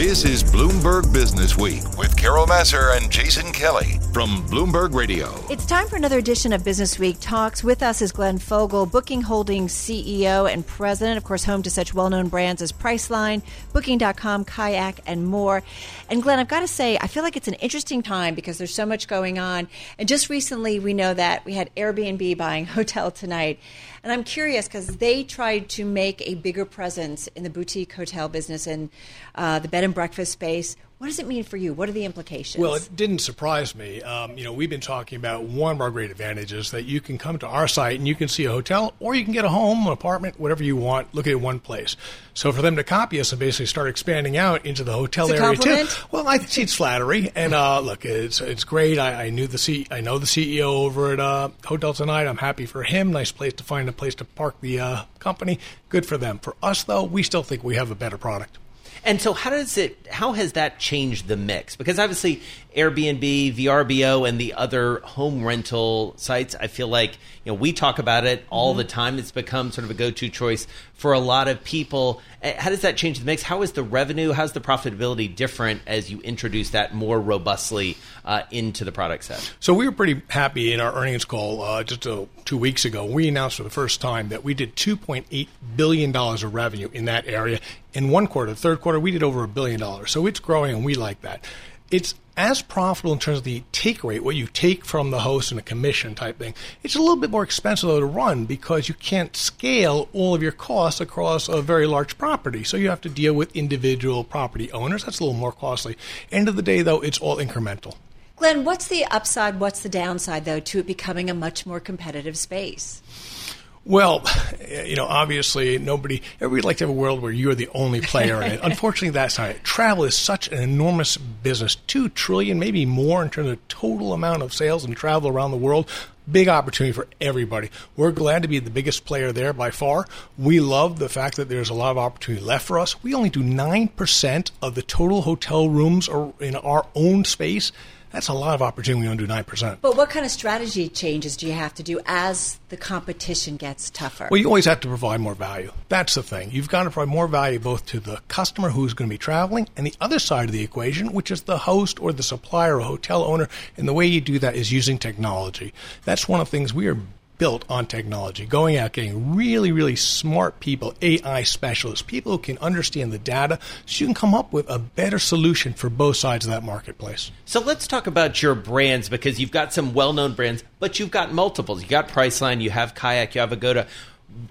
This is Bloomberg Businessweek with Carol Massar and Jason Kelly from Bloomberg Radio. It's time for another edition of Businessweek Talks. With us is Glenn Fogel, Booking Holdings CEO and President, of course, home to such well known brands as Priceline, Booking.com, Kayak, and more. And Glenn, I've got to say, I feel like it's an interesting time because there's so much going on. And just recently, we know that we had Airbnb buying Hotel Tonight. And I'm curious because they tried to make a bigger presence in the boutique hotel business and uh, the bed and breakfast space. What does it mean for you? What are the implications? Well, it didn't surprise me. Um, you know, we've been talking about one of our great advantages that you can come to our site and you can see a hotel or you can get a home, an apartment, whatever you want, look at one place. So for them to copy us and basically start expanding out into the hotel area compliment? too, well, I think it's flattery. And uh, look, it's it's great. I, I knew the C, I know the CEO over at uh, Hotel Tonight. I'm happy for him. Nice place to find a place to park the uh, company. Good for them. For us though, we still think we have a better product. And so, how does it? How has that changed the mix? Because obviously, Airbnb, VRBO, and the other home rental sites, I feel like you know we talk about it all the time. It's become sort of a go-to choice for a lot of people. How does that change the mix? How is the revenue? How's the profitability different as you introduce that more robustly uh, into the product set? So we were pretty happy in our earnings call uh, just uh, two weeks ago. We announced for the first time that we did 2.8 billion dollars of revenue in that area in one quarter. The third quarter, we did over a billion dollars. So it's growing, and we like that. It's as profitable in terms of the take rate, what you take from the host and a commission type thing. It's a little bit more expensive though to run because you can't scale all of your costs across a very large property. So you have to deal with individual property owners. That's a little more costly. End of the day, though, it's all incremental. Glenn, what's the upside? What's the downside, though, to it becoming a much more competitive space? Well, you know, obviously, nobody, everybody would like to have a world where you're the only player in it. Unfortunately, that's not it. Travel is such an enormous business, two trillion, maybe more in terms of total amount of sales and travel around the world. Big opportunity for everybody. We're glad to be the biggest player there by far. We love the fact that there's a lot of opportunity left for us. We only do 9% of the total hotel rooms are in our own space. That's a lot of opportunity. Don't do 9%. But what kind of strategy changes do you have to do as the competition gets tougher? Well, you always have to provide more value. That's the thing. You've got to provide more value both to the customer who's going to be traveling and the other side of the equation, which is the host or the supplier or hotel owner. And the way you do that is using technology. That's one of the things we are built on technology, going out, getting really, really smart people, AI specialists, people who can understand the data so you can come up with a better solution for both sides of that marketplace. So let's talk about your brands because you've got some well-known brands, but you've got multiples. You got Priceline, you have Kayak, you have Agoda.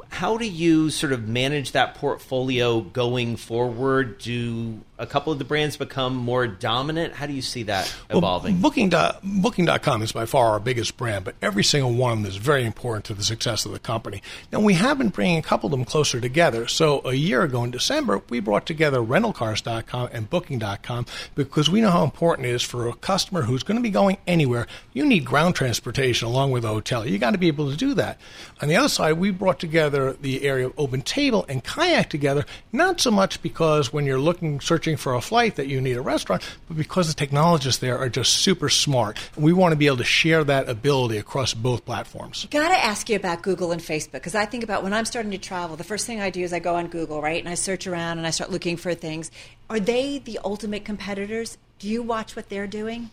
How do you sort of manage that portfolio going forward? Do a couple of the brands become more dominant? How do you see that evolving? Well, Booking dot, Booking.com is by far our biggest brand, but every single one of them is very important to the success of the company. Now, we have been bringing a couple of them closer together. So, a year ago in December, we brought together rentalcars.com and Booking.com because we know how important it is for a customer who's going to be going anywhere. You need ground transportation along with a hotel. You got to be able to do that. On the other side, we brought together the area of Open Table and Kayak together, not so much because when you're looking, searching for a flight that you need a restaurant, but because the technologists there are just super smart. And we want to be able to share that ability across both platforms. Got to ask you about Google and Facebook because I think about when I'm starting to travel, the first thing I do is I go on Google, right? And I search around and I start looking for things. Are they the ultimate competitors? Do you watch what they're doing?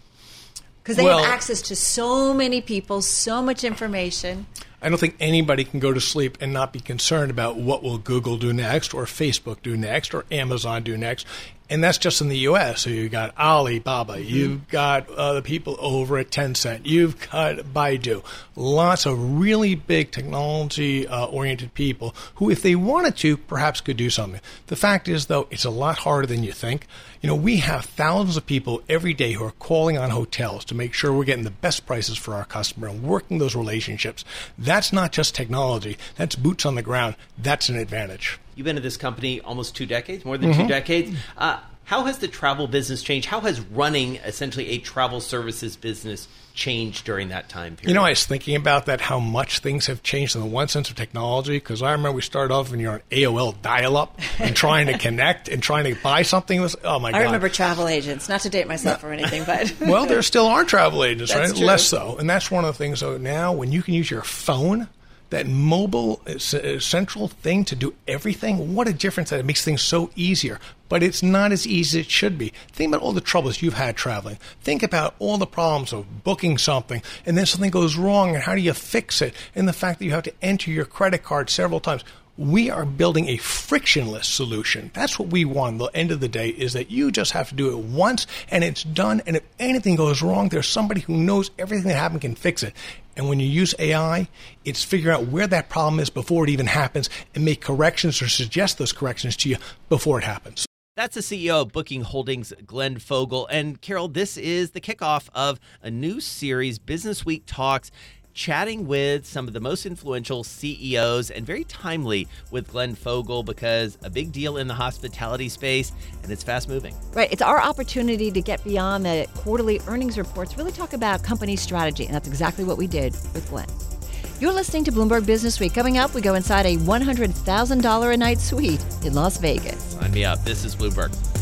Because they Well- have access to so many people, so much information. I don't think anybody can go to sleep and not be concerned about what will Google do next, or Facebook do next, or Amazon do next. And that's just in the U.S. So you've got Alibaba, you've got uh, the people over at Tencent, you've got Baidu, lots of really big technology-oriented people who, if they wanted to, perhaps could do something. The fact is, though, it's a lot harder than you think. You know, we have thousands of people every day who are calling on hotels to make sure we're getting the best prices for our customer and working those relationships. That's not just technology. That's boots on the ground. That's an advantage. You've been at this company almost two decades, more than two decades. Uh, how has the travel business changed? How has running essentially a travel services business changed during that time period? You know, I was thinking about that, how much things have changed in the one sense of technology. Because I remember we started off when you're on AOL dial-up and trying to connect and trying to buy something. Was oh my god! I remember travel agents, not to date myself or anything, but well, there still are travel agents, That's right? true. Less so, and that's one of the things. So now, when you can use your phone that mobile uh, uh, central thing to do everything. What a difference that it makes things so easier. But it's not as easy as it should be. Think about all the troubles you've had traveling. Think about all the problems of booking something and then something goes wrong and how do you fix it? And the fact that you have to enter your credit card several times we are building a frictionless solution. That's what we want. The end of the day is that you just have to do it once and it's done. And if anything goes wrong, there's somebody who knows everything that happened can fix it. And when you use AI, it's figuring out where that problem is before it even happens and make corrections or suggest those corrections to you before it happens. That's the CEO of Booking Holdings, Glenn Fogel. And Carol, this is the kickoff of a new series, Businessweek Talks chatting with some of the most influential CEOs and very timely with Glenn Fogel because a big deal in the hospitality space and it's fast moving. Right. It's our opportunity to get beyond the quarterly earnings reports, really talk about company strategy. And that's exactly what we did with Glenn. You're listening to Bloomberg Businessweek. Coming up, we go inside a $100,000 a night suite in Las Vegas. Sign me up. This is Bloomberg.